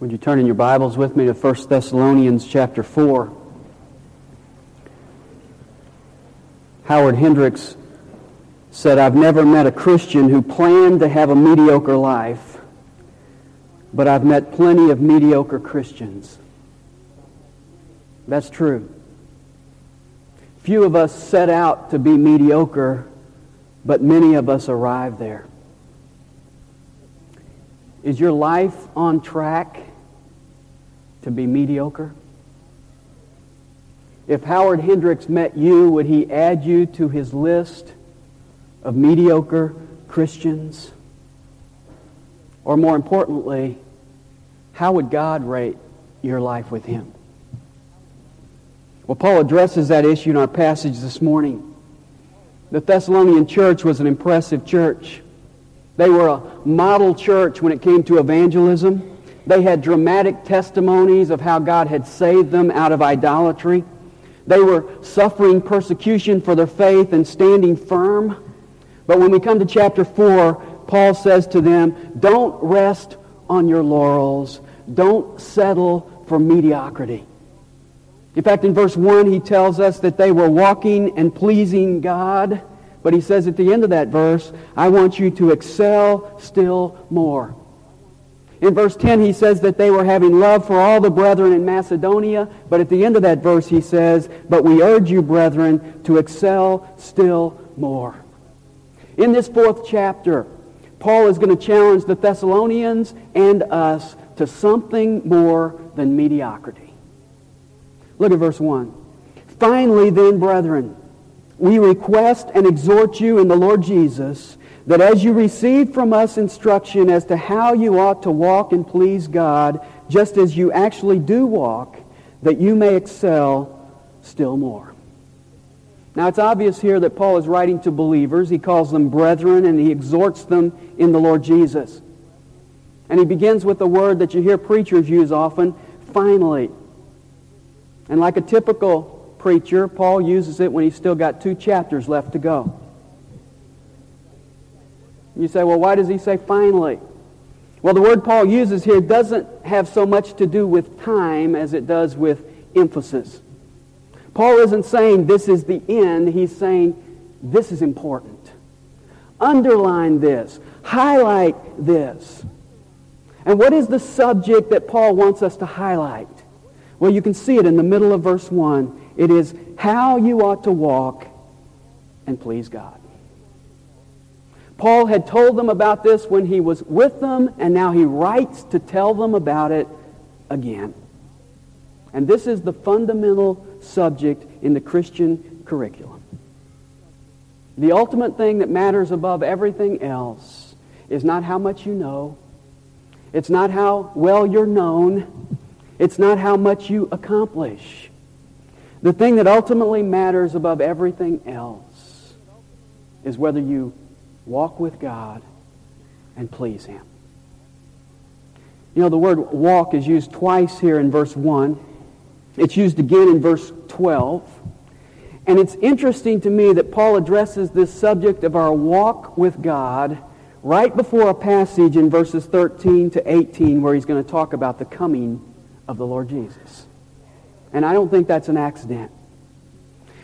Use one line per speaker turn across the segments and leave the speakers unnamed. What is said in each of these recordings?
Would you turn in your Bibles with me to 1 Thessalonians chapter 4? Howard Hendricks said, I've never met a Christian who planned to have a mediocre life, but I've met plenty of mediocre Christians. That's true. Few of us set out to be mediocre, but many of us arrive there. Is your life on track to be mediocre? If Howard Hendricks met you, would he add you to his list of mediocre Christians? Or more importantly, how would God rate your life with him? Well, Paul addresses that issue in our passage this morning. The Thessalonian church was an impressive church. They were a model church when it came to evangelism. They had dramatic testimonies of how God had saved them out of idolatry. They were suffering persecution for their faith and standing firm. But when we come to chapter 4, Paul says to them, don't rest on your laurels. Don't settle for mediocrity. In fact, in verse 1, he tells us that they were walking and pleasing God. But he says at the end of that verse, I want you to excel still more. In verse 10, he says that they were having love for all the brethren in Macedonia. But at the end of that verse, he says, But we urge you, brethren, to excel still more. In this fourth chapter, Paul is going to challenge the Thessalonians and us to something more than mediocrity. Look at verse 1. Finally, then, brethren, we request and exhort you in the Lord Jesus that as you receive from us instruction as to how you ought to walk and please God, just as you actually do walk, that you may excel still more. Now, it's obvious here that Paul is writing to believers. He calls them brethren and he exhorts them in the Lord Jesus. And he begins with the word that you hear preachers use often, finally. And like a typical preacher, Paul uses it when he's still got two chapters left to go. You say, well, why does he say finally? Well, the word Paul uses here doesn't have so much to do with time as it does with emphasis. Paul isn't saying this is the end. He's saying this is important. Underline this. Highlight this. And what is the subject that Paul wants us to highlight? Well, you can see it in the middle of verse 1. It is how you ought to walk and please God. Paul had told them about this when he was with them, and now he writes to tell them about it again. And this is the fundamental subject in the Christian curriculum. The ultimate thing that matters above everything else is not how much you know. It's not how well you're known. It's not how much you accomplish. The thing that ultimately matters above everything else is whether you walk with God and please Him. You know, the word walk is used twice here in verse 1. It's used again in verse 12. And it's interesting to me that Paul addresses this subject of our walk with God right before a passage in verses 13 to 18 where he's going to talk about the coming of the Lord Jesus. And I don't think that's an accident.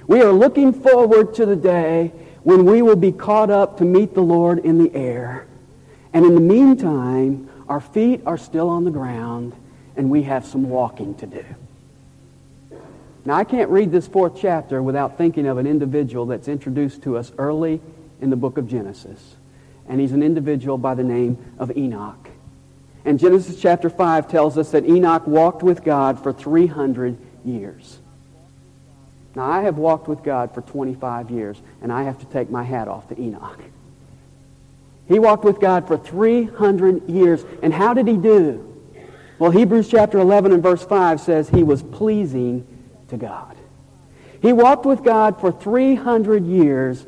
We are looking forward to the day when we will be caught up to meet the Lord in the air. And in the meantime, our feet are still on the ground and we have some walking to do. Now, I can't read this fourth chapter without thinking of an individual that's introduced to us early in the book of Genesis. And he's an individual by the name of Enoch. And Genesis chapter 5 tells us that Enoch walked with God for 300 years. Now, I have walked with God for 25 years, and I have to take my hat off to Enoch. He walked with God for 300 years. And how did he do? Well, Hebrews chapter 11 and verse 5 says he was pleasing to God. He walked with God for 300 years,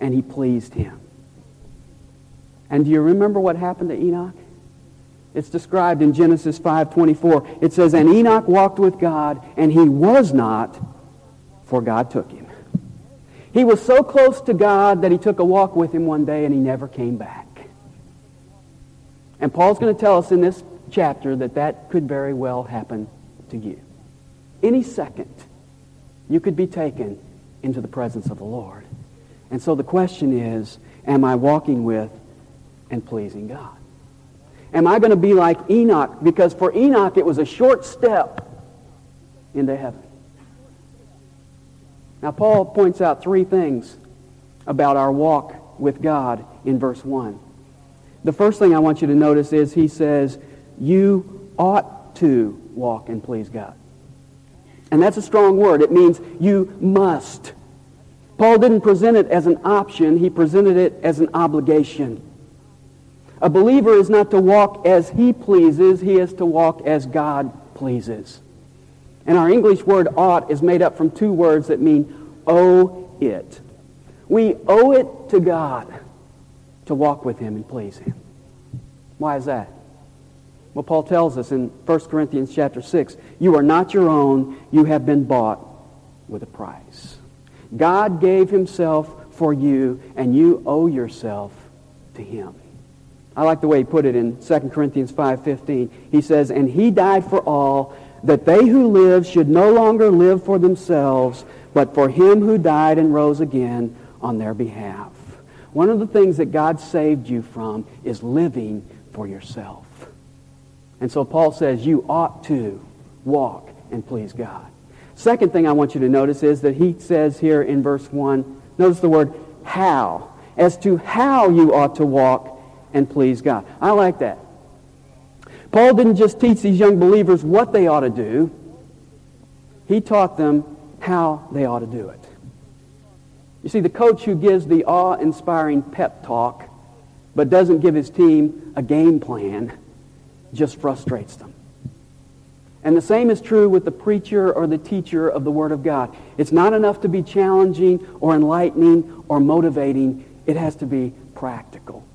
and he pleased him. And do you remember what happened to Enoch? It's described in Genesis 5.24. It says, And Enoch walked with God, and he was not, for God took him. He was so close to God that he took a walk with him one day, and he never came back. And Paul's going to tell us in this chapter that that could very well happen to you. Any second, you could be taken into the presence of the Lord. And so the question is, am I walking with and pleasing God? Am I going to be like Enoch? Because for Enoch, it was a short step into heaven. Now, Paul points out three things about our walk with God in verse 1. The first thing I want you to notice is he says, you ought to walk and please God. And that's a strong word. It means you must. Paul didn't present it as an option. He presented it as an obligation. A believer is not to walk as he pleases. He is to walk as God pleases. And our English word ought is made up from two words that mean owe it. We owe it to God to walk with him and please him. Why is that? Well, Paul tells us in 1 Corinthians chapter 6, you are not your own, you have been bought with a price. God gave himself for you, and you owe yourself to him. I like the way he put it in 2 Corinthians 5.15. He says, And he died for all, that they who live should no longer live for themselves, but for him who died and rose again on their behalf. One of the things that God saved you from is living for yourself. And so Paul says you ought to walk and please God. Second thing I want you to notice is that he says here in verse 1, notice the word how, as to how you ought to walk and please God. I like that. Paul didn't just teach these young believers what they ought to do. He taught them how they ought to do it. You see, the coach who gives the awe-inspiring pep talk but doesn't give his team a game plan just frustrates them. And the same is true with the preacher or the teacher of the Word of God. It's not enough to be challenging or enlightening or motivating. It has to be practical.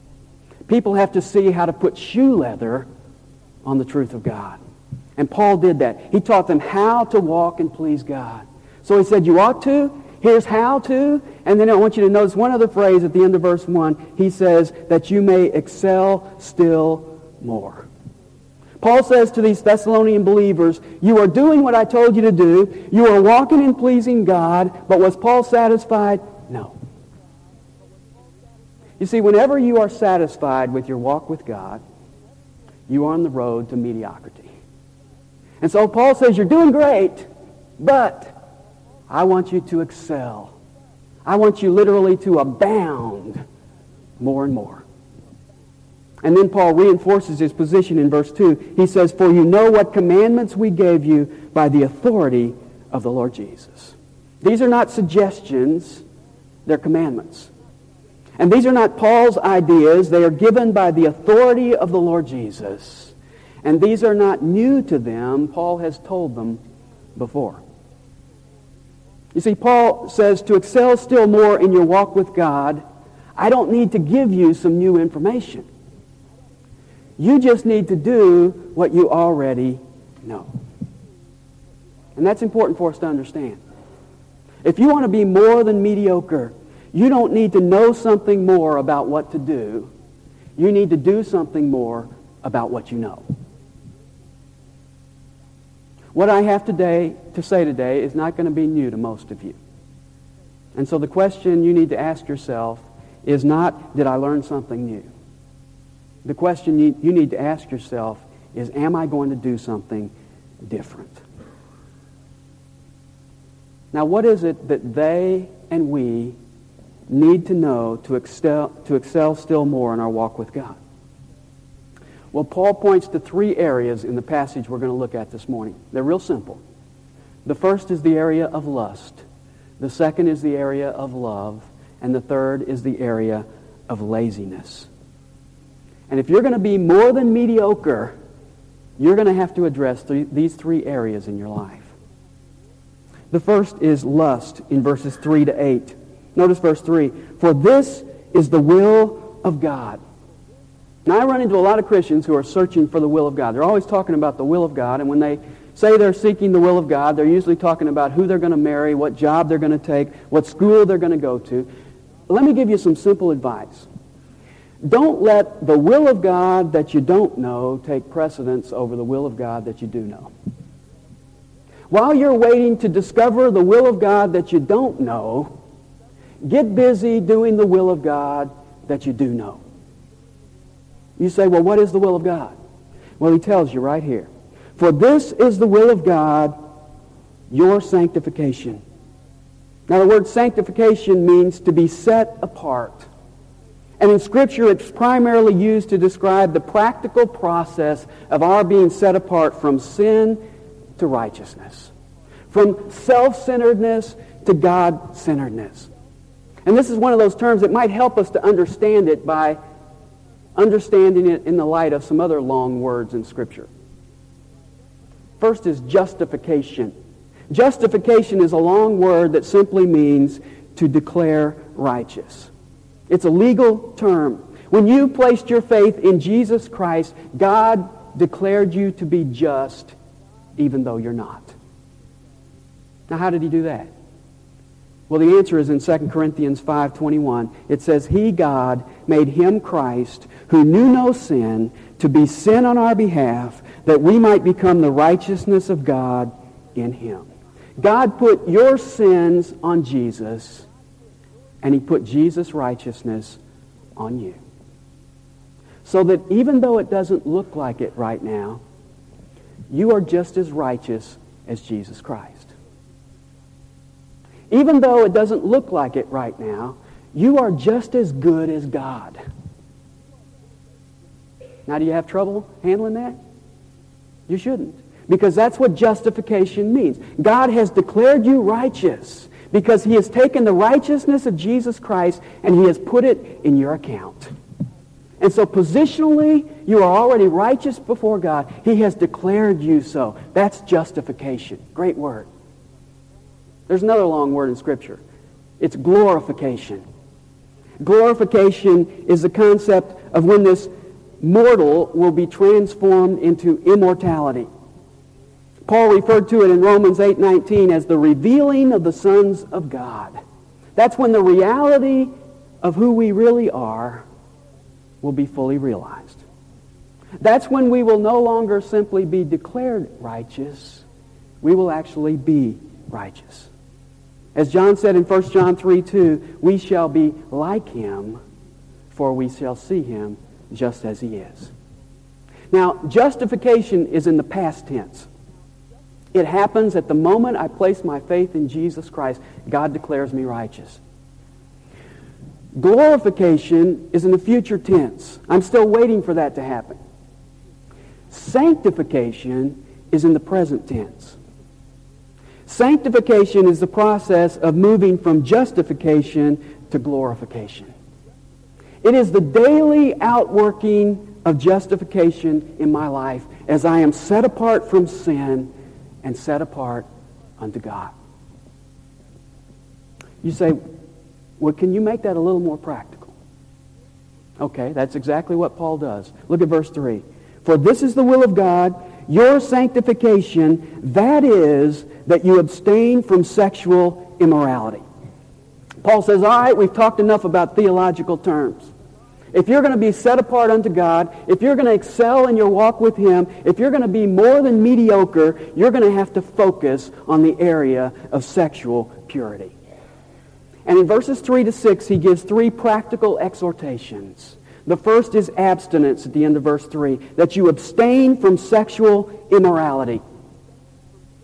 People have to see how to put shoe leather on the truth of God. And Paul did that. He taught them how to walk and please God. So he said, you ought to. Here's how to. And then I want you to notice one other phrase at the end of verse 1. He says that you may excel still more. Paul says to these Thessalonian believers, you are doing what I told you to do. You are walking in pleasing God. But was Paul satisfied? You see, whenever you are satisfied with your walk with God, you are on the road to mediocrity. And so Paul says, you're doing great, but I want you to excel. I want you literally to abound more and more. And then Paul reinforces his position in verse 2. He says, For you know what commandments we gave you by the authority of the Lord Jesus. These are not suggestions, they're commandments. And these are not Paul's ideas, they are given by the authority of the Lord Jesus. And these are not new to them, Paul has told them before. You see, Paul says to excel still more in your walk with God, I don't need to give you some new information. You just need to do what you already know. And that's important for us to understand. If you want to be more than mediocre, you don't need to know something more about what to do. You need to do something more about what you know. What I have today to say today is not going to be new to most of you. And so the question you need to ask yourself is not, did I learn something new? The question you, need to ask yourself is, am I going to do something different? Now, what is it that they and we need to know to excel, to excel still more in our walk with God? Well, Paul points to three areas in the passage we're going to look at this morning. They're real simple. The first is the area of lust. The second is the area of love. And the third is the area of laziness. And if you're going to be more than mediocre, you're going to have to address th- these three areas in your life. The first is lust in verses 3 to 8. Notice verse 3. For this is the will of God now, I run into a lot of Christians who are searching for the will of God. They're always talking about the will of God, and when they say they're seeking the will of God, they're usually talking about who they're going to marry, what job they're going to take, what school they're going to go to. Let me give you some simple advice. Don't let the will of God that you don't know take precedence over the will of God that you do know. While you're waiting to discover the will of God that you don't know, get busy doing the will of God that you do know. You say, well, what is the will of God? Well, he tells you right here. For this is the will of God, your sanctification. Now, the word sanctification means to be set apart. And in Scripture, it's primarily used to describe the practical process of our being set apart from sin to righteousness, from self-centeredness to God-centeredness. And this is one of those terms that might help us to understand it by understanding it in the light of some other long words in Scripture. First is justification. Justification is a long word that simply means to declare righteous. It's a legal term. When you placed your faith in Jesus Christ, God declared you to be just even though you're not. Now, how did he do that? Well, the answer is in 2 Corinthians 5.21. It says, He, God, made him Christ, who knew no sin, to be sin on our behalf, that we might become the righteousness of God in him. God put your sins on Jesus, and he put Jesus' righteousness on you. So that even though it doesn't look like it right now, you are just as righteous as Jesus Christ. Even though it doesn't look like it right now, you are just as good as God. Now, do you have trouble handling that? You shouldn't. Because that's what justification means. God has declared you righteous because he has taken the righteousness of Jesus Christ and he has put it in your account. And so positionally, you are already righteous before God. He has declared you so. That's justification. Great word. There's another long word in Scripture. It's glorification. Glorification is the concept of when this mortal will be transformed into immortality. Paul referred to it in Romans 8:19 as the revealing of the sons of God. That's when the reality of who we really are will be fully realized. That's when we will no longer simply be declared righteous. We will actually be righteous. As John said in 1 John 3, 2, we shall be like him, for we shall see him just as he is. Now, justification is in the past tense. It happens at the moment I place my faith in Jesus Christ. God declares me righteous. Glorification is in the future tense. I'm still waiting for that to happen. Sanctification is in the present tense. Sanctification is the process of moving from justification to glorification. It is the daily outworking of justification in my life as I am set apart from sin and set apart unto God. You say, well, can you make that a little more practical? Okay, that's exactly what Paul does. Look at verse 3. For this is the will of God, your sanctification, that is, that you abstain from sexual immorality. Paul says, all right, we've talked enough about theological terms. If you're going to be set apart unto God, if you're going to excel in your walk with Him, if you're going to be more than mediocre, you're going to have to focus on the area of sexual purity. And in verses 3 to 6, he gives three practical exhortations. The first is abstinence at the end of verse 3, that you abstain from sexual immorality.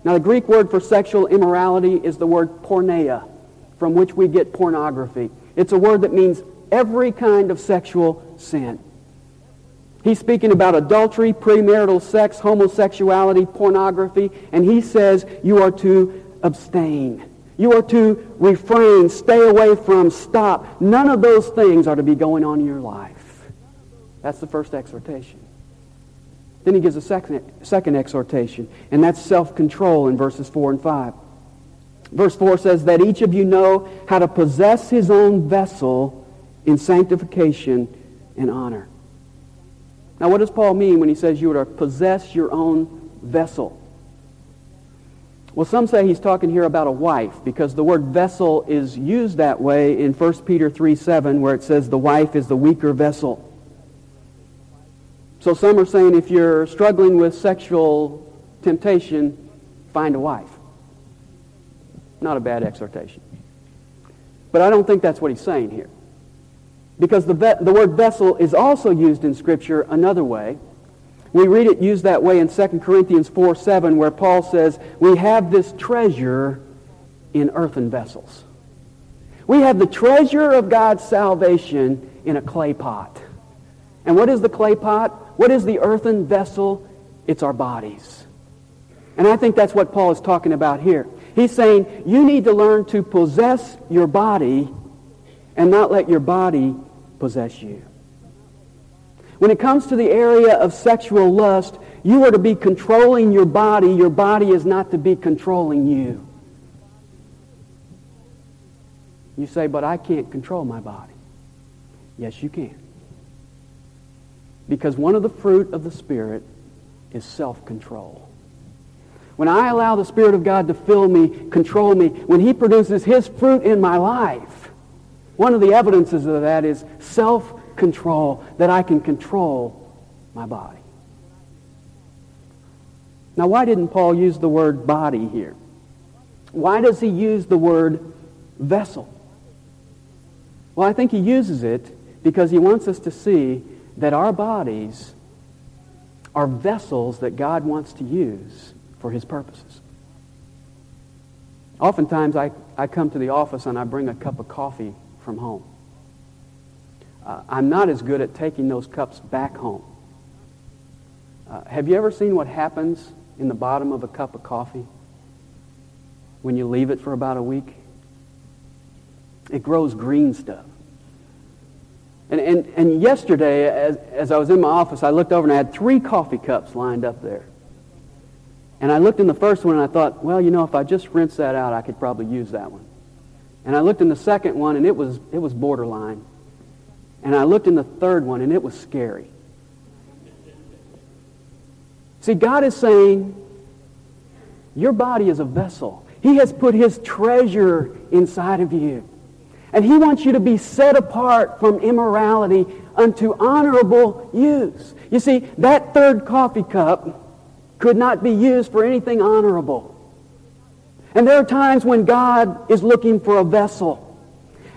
Now, the Greek word for sexual immorality is the word porneia, from which we get pornography. It's a word that means every kind of sexual sin. He's speaking about adultery, premarital sex, homosexuality, pornography, and he says you are to abstain. You are to refrain, stay away from, stop. None of those things are to be going on in your life. That's the first exhortation. Then he gives a second, second exhortation, and that's self-control in verses 4 and 5. Verse 4 says that each of you know how to possess his own vessel in sanctification and honor. Now, what does Paul mean when he says you are to possess your own vessel? Well, some say he's talking here about a wife because the word vessel is used that way in 1 Peter 3 7, where it says the wife is the weaker vessel. So some are saying if you're struggling with sexual temptation, find a wife. Not a bad exhortation. But I don't think that's what he's saying here. Because the, the word vessel is also used in Scripture another way. We read it used that way in 2 Corinthians 4 7, where Paul says, We have this treasure in earthen vessels. We have the treasure of God's salvation in a clay pot. And what is the clay pot? What is the earthen vessel? It's our bodies. And I think that's what Paul is talking about here. He's saying you need to learn to possess your body and not let your body possess you. When it comes to the area of sexual lust, you are to be controlling your body. Your body is not to be controlling you. You say, but I can't control my body. Yes, you can. Because one of the fruit of the Spirit is self-control. When I allow the Spirit of God to fill me, control me, when He produces His fruit in my life, one of the evidences of that is self-control, that I can control my body. Now, why didn't Paul use the word body here? Why does he use the word vessel? Well, I think he uses it because he wants us to see that our bodies are vessels that God wants to use for his purposes. Oftentimes, I, I come to the office and I bring a cup of coffee from home. Uh, I'm not as good at taking those cups back home. Uh, have you ever seen what happens in the bottom of a cup of coffee when you leave it for about a week? It grows green stuff. And, and, and yesterday, as, as I was in my office, I looked over and I had three coffee cups lined up there. And I looked in the first one and I thought, well, you know, if I just rinse that out, I could probably use that one. And I looked in the second one and it was, it was borderline. And I looked in the third one and it was scary. See, God is saying, your body is a vessel. He has put his treasure inside of you. And he wants you to be set apart from immorality unto honorable use. You see, that third coffee cup could not be used for anything honorable. And there are times when God is looking for a vessel.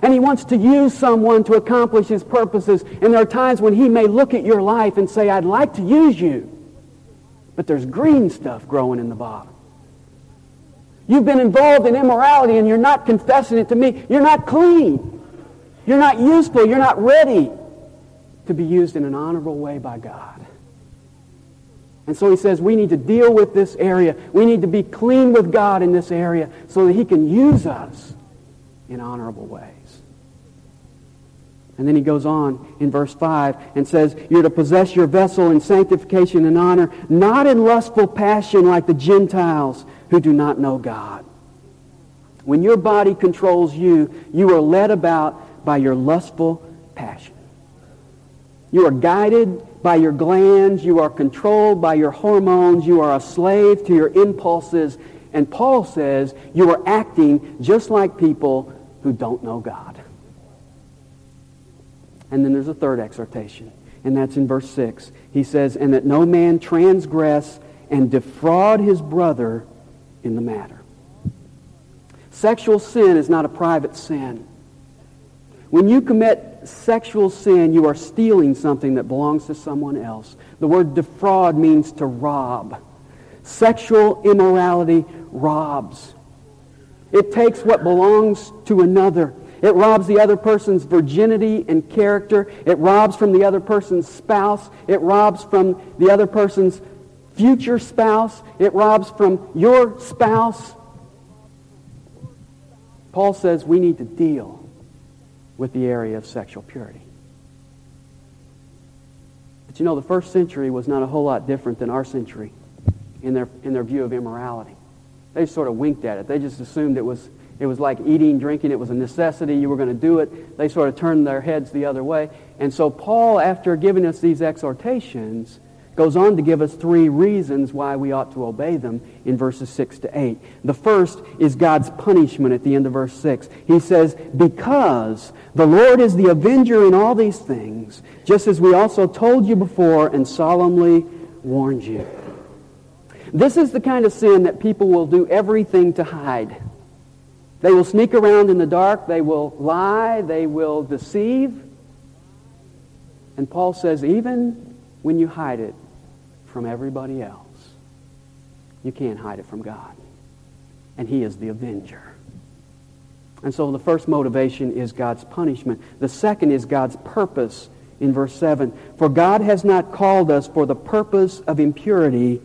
And he wants to use someone to accomplish his purposes. And there are times when he may look at your life and say, I'd like to use you. But there's green stuff growing in the bottom. You've been involved in immorality and you're not confessing it to me. You're not clean. You're not useful. You're not ready to be used in an honorable way by God. And so he says we need to deal with this area. We need to be clean with God in this area so that he can use us in honorable ways. And then he goes on in verse 5 and says, You're to possess your vessel in sanctification and honor, not in lustful passion like the Gentiles who do not know God. When your body controls you, you are led about by your lustful passion. You are guided by your glands. You are controlled by your hormones. You are a slave to your impulses. And Paul says you are acting just like people who don't know God. And then there's a third exhortation, and that's in verse 6. He says, And that no man transgress and defraud his brother in the matter. Sexual sin is not a private sin. When you commit sexual sin, you are stealing something that belongs to someone else. The word defraud means to rob. Sexual immorality robs. It takes what belongs to another. It robs the other person's virginity and character. It robs from the other person's spouse. It robs from the other person's future spouse. It robs from your spouse. Paul says we need to deal with the area of sexual purity. But you know, the first century was not a whole lot different than our century in their, in their view of immorality. They sort of winked at it. They just assumed it was, it was like eating, drinking. It was a necessity. You were going to do it. They sort of turned their heads the other way. And so Paul, after giving us these exhortations, goes on to give us three reasons why we ought to obey them in verses 6 to 8. The first is God's punishment at the end of verse 6. He says, Because the Lord is the avenger in all these things, just as we also told you before and solemnly warned you. This is the kind of sin that people will do everything to hide. They will sneak around in the dark. They will lie. They will deceive. And Paul says, even when you hide it, from everybody else. You can't hide it from God. And He is the avenger. And so the first motivation is God's punishment. The second is God's purpose in verse 7. For God has not called us for the purpose of impurity,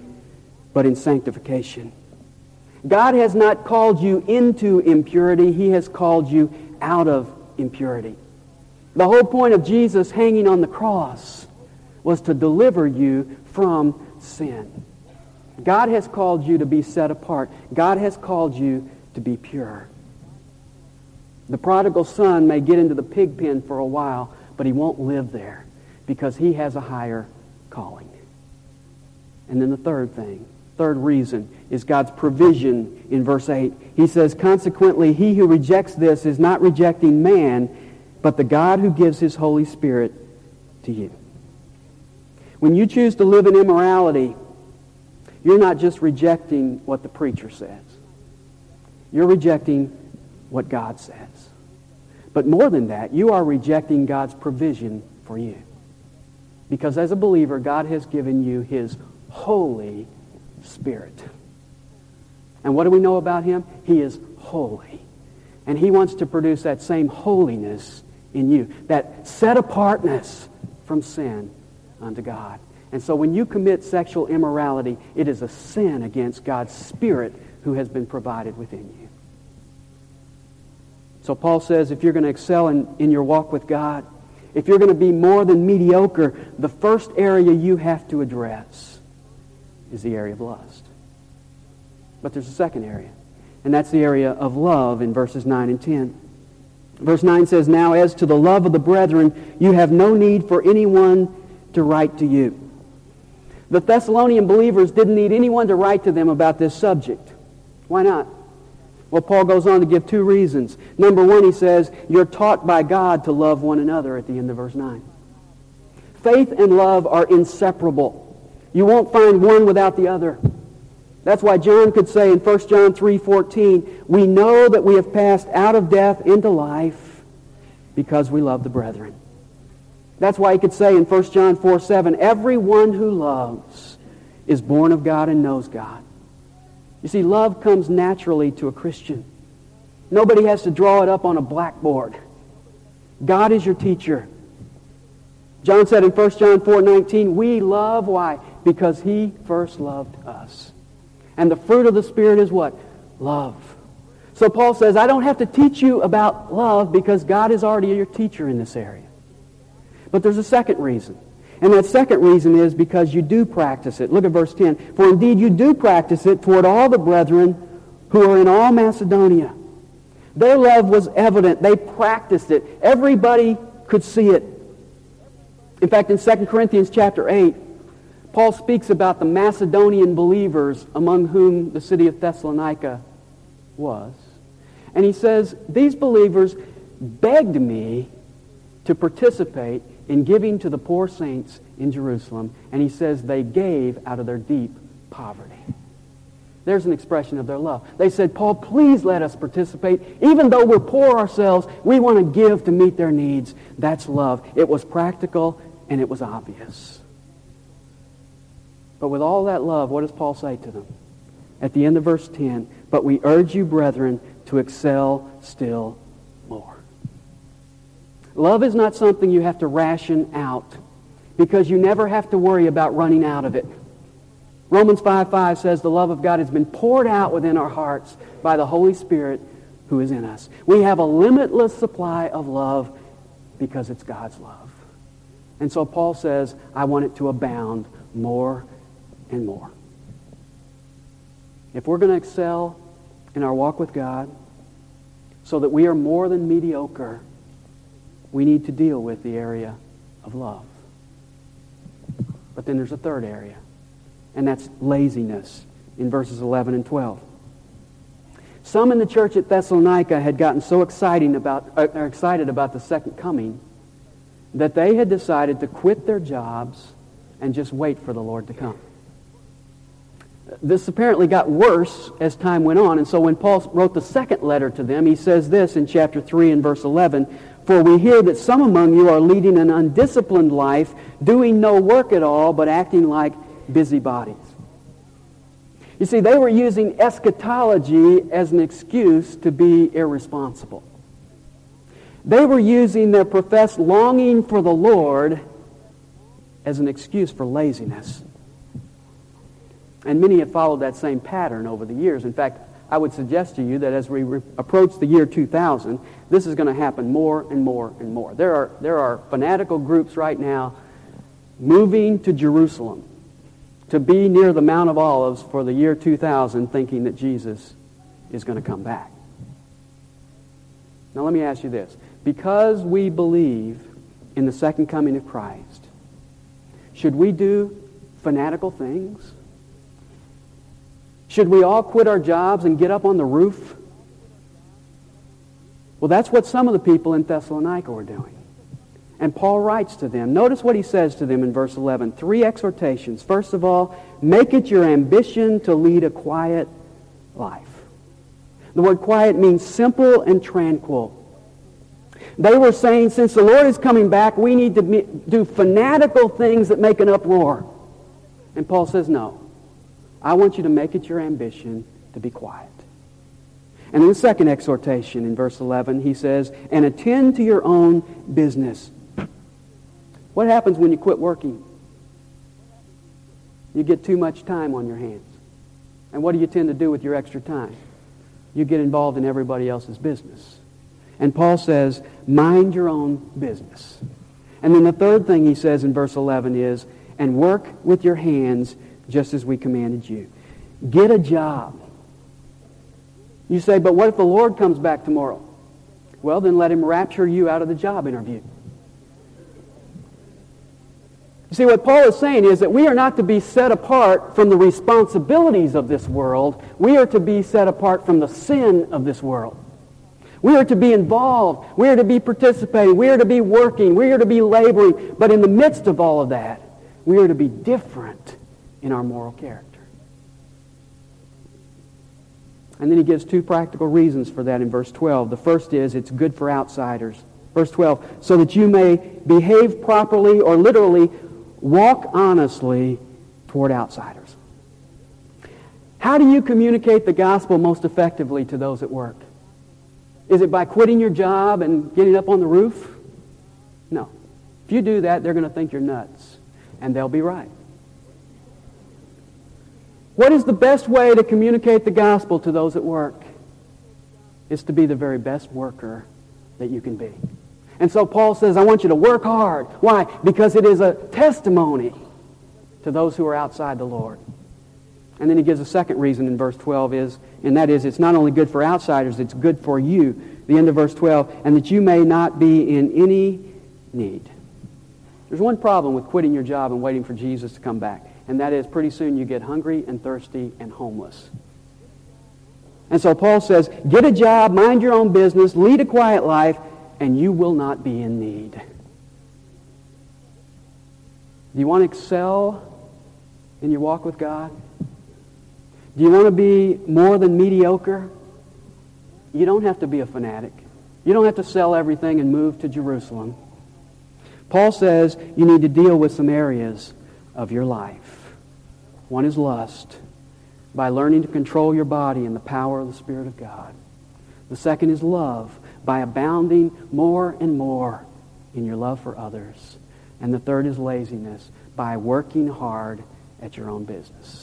but in sanctification. God has not called you into impurity. He has called you out of impurity. The whole point of Jesus hanging on the cross was to deliver you from sin. God has called you to be set apart. God has called you to be pure. The prodigal son may get into the pig pen for a while, but he won't live there because he has a higher calling. And then the third thing, third reason, is God's provision in verse 8. He says, Consequently, he who rejects this is not rejecting man, but the God who gives his Holy Spirit to you. When you choose to live in immorality, you're not just rejecting what the preacher says. You're rejecting what God says. But more than that, you are rejecting God's provision for you. Because as a believer, God has given you his Holy Spirit. And what do we know about him? He is holy. And he wants to produce that same holiness in you, that set apartness from sin unto God. And so when you commit sexual immorality, it is a sin against God's Spirit who has been provided within you. So Paul says if you're going to excel in, in your walk with God, if you're going to be more than mediocre, the first area you have to address is the area of lust. But there's a second area, and that's the area of love in verses 9 and 10. Verse 9 says, Now as to the love of the brethren, you have no need for anyone to write to you. The Thessalonian believers didn't need anyone to write to them about this subject. Why not? Well, Paul goes on to give two reasons. Number one, he says, you're taught by God to love one another at the end of verse 9. Faith and love are inseparable. You won't find one without the other. That's why John could say in 1 John 3.14, we know that we have passed out of death into life because we love the brethren. That's why he could say in 1 John 4 7, everyone who loves is born of God and knows God. You see, love comes naturally to a Christian. Nobody has to draw it up on a blackboard. God is your teacher. John said in 1 John 4 19, we love, why? Because he first loved us. And the fruit of the Spirit is what? Love. So Paul says, I don't have to teach you about love because God is already your teacher in this area. But there's a second reason. And that second reason is because you do practice it. Look at verse 10. For indeed you do practice it toward all the brethren who are in all Macedonia. Their love was evident. They practiced it. Everybody could see it. In fact, in 2 Corinthians chapter 8, Paul speaks about the Macedonian believers among whom the city of Thessalonica was. And he says, These believers begged me to participate in giving to the poor saints in Jerusalem. And he says they gave out of their deep poverty. There's an expression of their love. They said, Paul, please let us participate. Even though we're poor ourselves, we want to give to meet their needs. That's love. It was practical and it was obvious. But with all that love, what does Paul say to them? At the end of verse 10, but we urge you, brethren, to excel still. Love is not something you have to ration out because you never have to worry about running out of it. Romans 5 5 says the love of God has been poured out within our hearts by the Holy Spirit who is in us. We have a limitless supply of love because it's God's love. And so Paul says, I want it to abound more and more. If we're going to excel in our walk with God so that we are more than mediocre, we need to deal with the area of love. But then there's a third area, and that's laziness in verses 11 and 12. Some in the church at Thessalonica had gotten so exciting about, uh, excited about the second coming that they had decided to quit their jobs and just wait for the Lord to come. This apparently got worse as time went on, and so when Paul wrote the second letter to them, he says this in chapter 3 and verse 11, For we hear that some among you are leading an undisciplined life, doing no work at all, but acting like busybodies. You see, they were using eschatology as an excuse to be irresponsible. They were using their professed longing for the Lord as an excuse for laziness. And many have followed that same pattern over the years. In fact, I would suggest to you that as we re- approach the year 2000, this is going to happen more and more and more. There are, there are fanatical groups right now moving to Jerusalem to be near the Mount of Olives for the year 2000 thinking that Jesus is going to come back. Now let me ask you this. Because we believe in the second coming of Christ, should we do fanatical things? Should we all quit our jobs and get up on the roof? Well, that's what some of the people in Thessalonica were doing. And Paul writes to them. Notice what he says to them in verse 11. Three exhortations. First of all, make it your ambition to lead a quiet life. The word quiet means simple and tranquil. They were saying, since the Lord is coming back, we need to do fanatical things that make an uproar. And Paul says, no. I want you to make it your ambition to be quiet. And in the second exhortation in verse 11, he says, and attend to your own business. What happens when you quit working? You get too much time on your hands. And what do you tend to do with your extra time? You get involved in everybody else's business. And Paul says, mind your own business. And then the third thing he says in verse 11 is, and work with your hands just as we commanded you. Get a job. You say, but what if the Lord comes back tomorrow? Well, then let him rapture you out of the job interview. You see, what Paul is saying is that we are not to be set apart from the responsibilities of this world. We are to be set apart from the sin of this world. We are to be involved. We are to be participating. We are to be working. We are to be laboring. But in the midst of all of that, we are to be different in our moral character. And then he gives two practical reasons for that in verse 12. The first is it's good for outsiders. Verse 12, so that you may behave properly or literally walk honestly toward outsiders. How do you communicate the gospel most effectively to those at work? Is it by quitting your job and getting up on the roof? No. If you do that, they're going to think you're nuts, and they'll be right. What is the best way to communicate the gospel to those at work? Is to be the very best worker that you can be. And so Paul says, I want you to work hard. Why? Because it is a testimony to those who are outside the Lord. And then he gives a second reason in verse 12 is, and that is it's not only good for outsiders, it's good for you. The end of verse 12, and that you may not be in any need. There's one problem with quitting your job and waiting for Jesus to come back and that is pretty soon you get hungry and thirsty and homeless. And so Paul says, get a job, mind your own business, lead a quiet life, and you will not be in need. Do you want to excel in your walk with God? Do you want to be more than mediocre? You don't have to be a fanatic. You don't have to sell everything and move to Jerusalem. Paul says you need to deal with some areas of your life. One is lust, by learning to control your body in the power of the Spirit of God. The second is love, by abounding more and more in your love for others. And the third is laziness, by working hard at your own business.